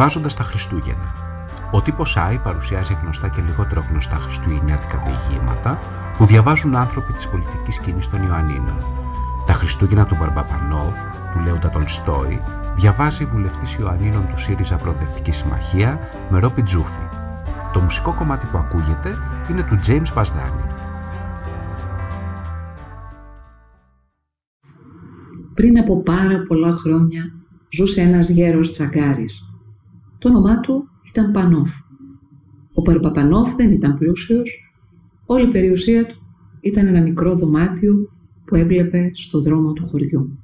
Διαβάζοντας τα Χριστούγεννα. Ο τύπος Άι παρουσιάζει γνωστά και λιγότερο γνωστά χριστουγεννιάτικα διηγήματα που διαβάζουν άνθρωποι της πολιτικής σκηνής των Ιωαννίνων. Τα Χριστούγεννα του Μπαρμπαπανόβ, του Λέοντα τον Στόι, διαβάζει βουλευτής Ιωαννίνων του ΣΥΡΙΖΑ Προοδευτικής Συμμαχία με Ρόπι Τζούφι. Το μουσικό κομμάτι που ακούγεται είναι του James Πασδάνη. Πριν από πάρα πολλά χρόνια ζούσε ένας γέρος τσαγκάρης. Το όνομά του ήταν Πανόφ. Ο Παρπαπανόφ δεν ήταν πλούσιος, όλη η περιουσία του ήταν ένα μικρό δωμάτιο που έβλεπε στο δρόμο του χωριού.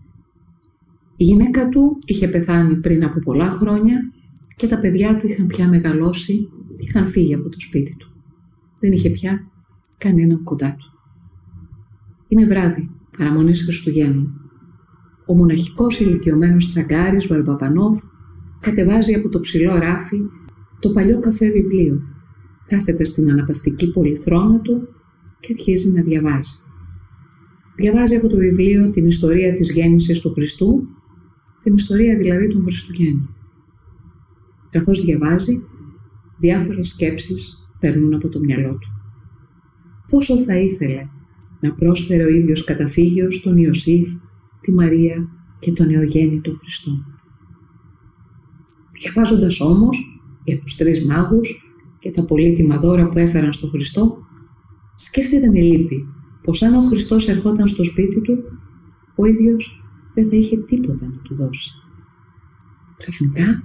Η γυναίκα του είχε πεθάνει πριν από πολλά χρόνια και τα παιδιά του είχαν πια μεγαλώσει και είχαν φύγει από το σπίτι του. Δεν είχε πια κανέναν κοντά του. Είναι βράδυ, παραμονής Χριστουγέννου. Ο μοναχικός ηλικιωμένος τσαγκάρης Βαρβαπανόφ κατεβάζει από το ψηλό ράφι το παλιό καφέ βιβλίο. Κάθεται στην αναπαυτική πολυθρόνα του και αρχίζει να διαβάζει. Διαβάζει από το βιβλίο την ιστορία της γέννησης του Χριστού, την ιστορία δηλαδή των Χριστουγέννων. Καθώς διαβάζει, διάφορες σκέψεις παίρνουν από το μυαλό του. Πόσο θα ήθελε να πρόσφερε ο ίδιος καταφύγιο στον Ιωσήφ, τη Μαρία και τον νεογέννητο Χριστό. Διαβάζοντας όμως για τους τρεις μάγους και τα πολύτιμα δώρα που έφεραν στο Χριστό, σκέφτεται με λύπη πως αν ο Χριστός ερχόταν στο σπίτι του, ο ίδιος δεν θα είχε τίποτα να του δώσει. Ξαφνικά,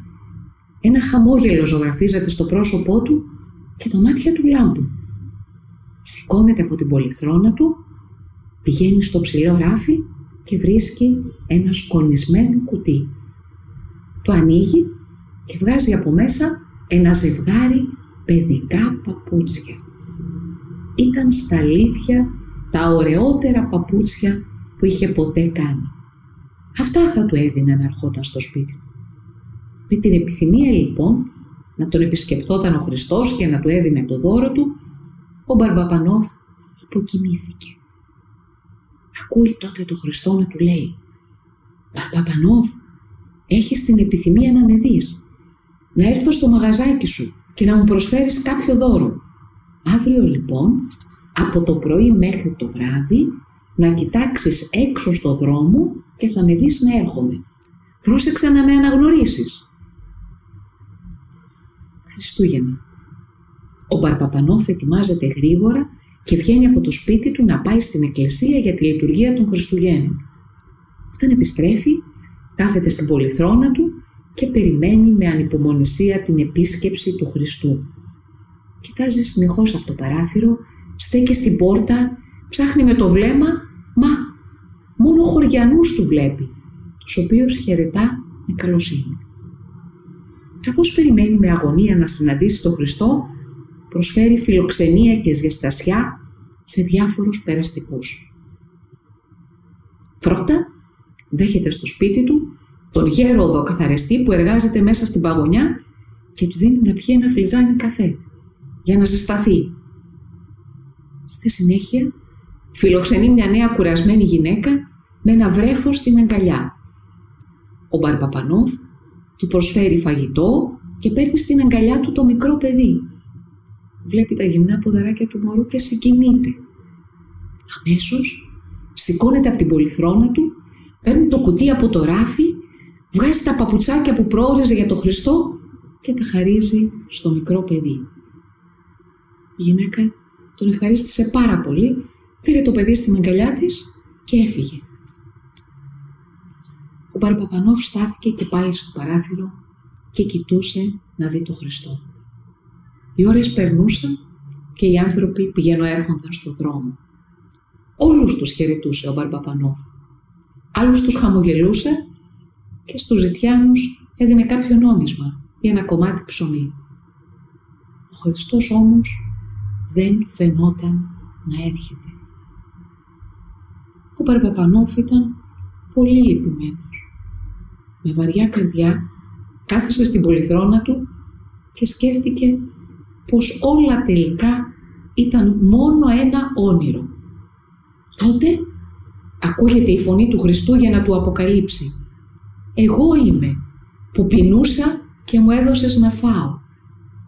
ένα χαμόγελο ζωγραφίζεται στο πρόσωπό του και τα μάτια του λάμπουν. Σηκώνεται από την πολυθρόνα του, πηγαίνει στο ψηλό ράφι και βρίσκει ένα σκονισμένο κουτί. Το ανοίγει και βγάζει από μέσα ένα ζευγάρι παιδικά παπούτσια. Ήταν στα αλήθεια τα ωραιότερα παπούτσια που είχε ποτέ κάνει. Αυτά θα του έδινε να ερχόταν στο σπίτι. Με την επιθυμία λοιπόν να τον επισκεπτόταν ο Χριστός και να του έδινε το δώρο του, ο Μπαρμπαπανόφ αποκοιμήθηκε. Ακούει τότε το Χριστό να του λέει «Μπαρμπαπανόφ, έχεις την επιθυμία να με δεις, να έρθω στο μαγαζάκι σου και να μου προσφέρεις κάποιο δώρο. Αύριο λοιπόν, από το πρωί μέχρι το βράδυ, να κοιτάξεις έξω στο δρόμο και θα με δεις να έρχομαι. Πρόσεξε να με αναγνωρίσεις. Χριστούγεννα. Ο Μπαρπαπανόφ ετοιμάζεται γρήγορα και βγαίνει από το σπίτι του να πάει στην εκκλησία για τη λειτουργία των Χριστουγέννων. Όταν επιστρέφει, κάθεται στην πολυθρόνα του και περιμένει με ανυπομονησία την επίσκεψη του Χριστού. Κοιτάζει συνεχώς από το παράθυρο, στέκει στην πόρτα, ψάχνει με το βλέμμα, μα μόνο χωριανούς του βλέπει, τους οποίους χαιρετά με καλοσύνη. Καθώς περιμένει με αγωνία να συναντήσει τον Χριστό, προσφέρει φιλοξενία και ζεστασιά σε διάφορους περαστικούς. Πρώτα, δέχεται στο σπίτι του τον γέροδο καθαριστή που εργάζεται μέσα στην παγωνιά και του δίνει να πιει ένα φλιζάνι καφέ για να ζεσταθεί. Στη συνέχεια, φιλοξενεί μια νέα κουρασμένη γυναίκα με ένα βρέφος στην αγκαλιά. Ο Μπαρπαπανόφ του προσφέρει φαγητό και παίρνει στην αγκαλιά του το μικρό παιδί. Βλέπει τα γυμνά ποδαράκια του μωρού και συγκινείται. Αμέσως σηκώνεται από την πολυθρόνα του, παίρνει το κουτί από το ράφι, βγάζει τα παπουτσάκια που πρόοριζε για το Χριστό και τα χαρίζει στο μικρό παιδί. Η γυναίκα τον ευχαρίστησε πάρα πολύ, πήρε το παιδί στην αγκαλιά της και έφυγε. Ο Παραπαπανόφ στάθηκε και πάλι στο παράθυρο και κοιτούσε να δει το Χριστό. Οι ώρες περνούσαν και οι άνθρωποι πηγαίνουν έρχονταν στο δρόμο. Όλους τους χαιρετούσε ο Μπαρμπαπανόφ. Άλλους τους χαμογελούσε και στους ζητιάνους έδινε κάποιο νόμισμα ή ένα κομμάτι ψωμί. Ο Χριστός όμως δεν φαινόταν να έρχεται. Ο Μπαρμπαπανόφ ήταν πολύ λυπημένος. Με βαριά καρδιά κάθισε στην πολυθρόνα του και σκέφτηκε πως όλα τελικά ήταν μόνο ένα όνειρο. Τότε ακούγεται η φωνή του Χριστού για να του αποκαλύψει. Εγώ είμαι που πεινούσα και μου έδωσες να φάω.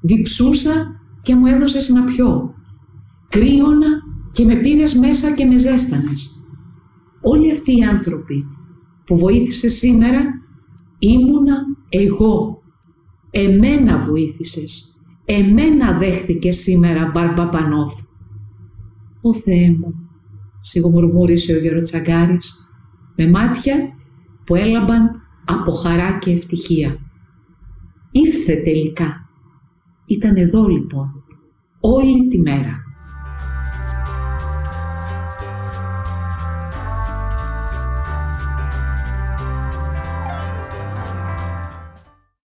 Διψούσα και μου έδωσες να πιω. Κρύωνα και με πήρες μέσα και με ζέστανες. Όλοι αυτοί οι άνθρωποι που βοήθησε σήμερα ήμουνα εγώ. Εμένα βοήθησες. Εμένα δέχτηκε σήμερα Μπαρμπαπανόφ. «Ω Θεέ μου», σιγομουρμούρισε ο Γεροτσαγκάρης, με μάτια που έλαμπαν από χαρά και ευτυχία. Ήρθε τελικά. Ήταν εδώ λοιπόν, όλη τη μέρα.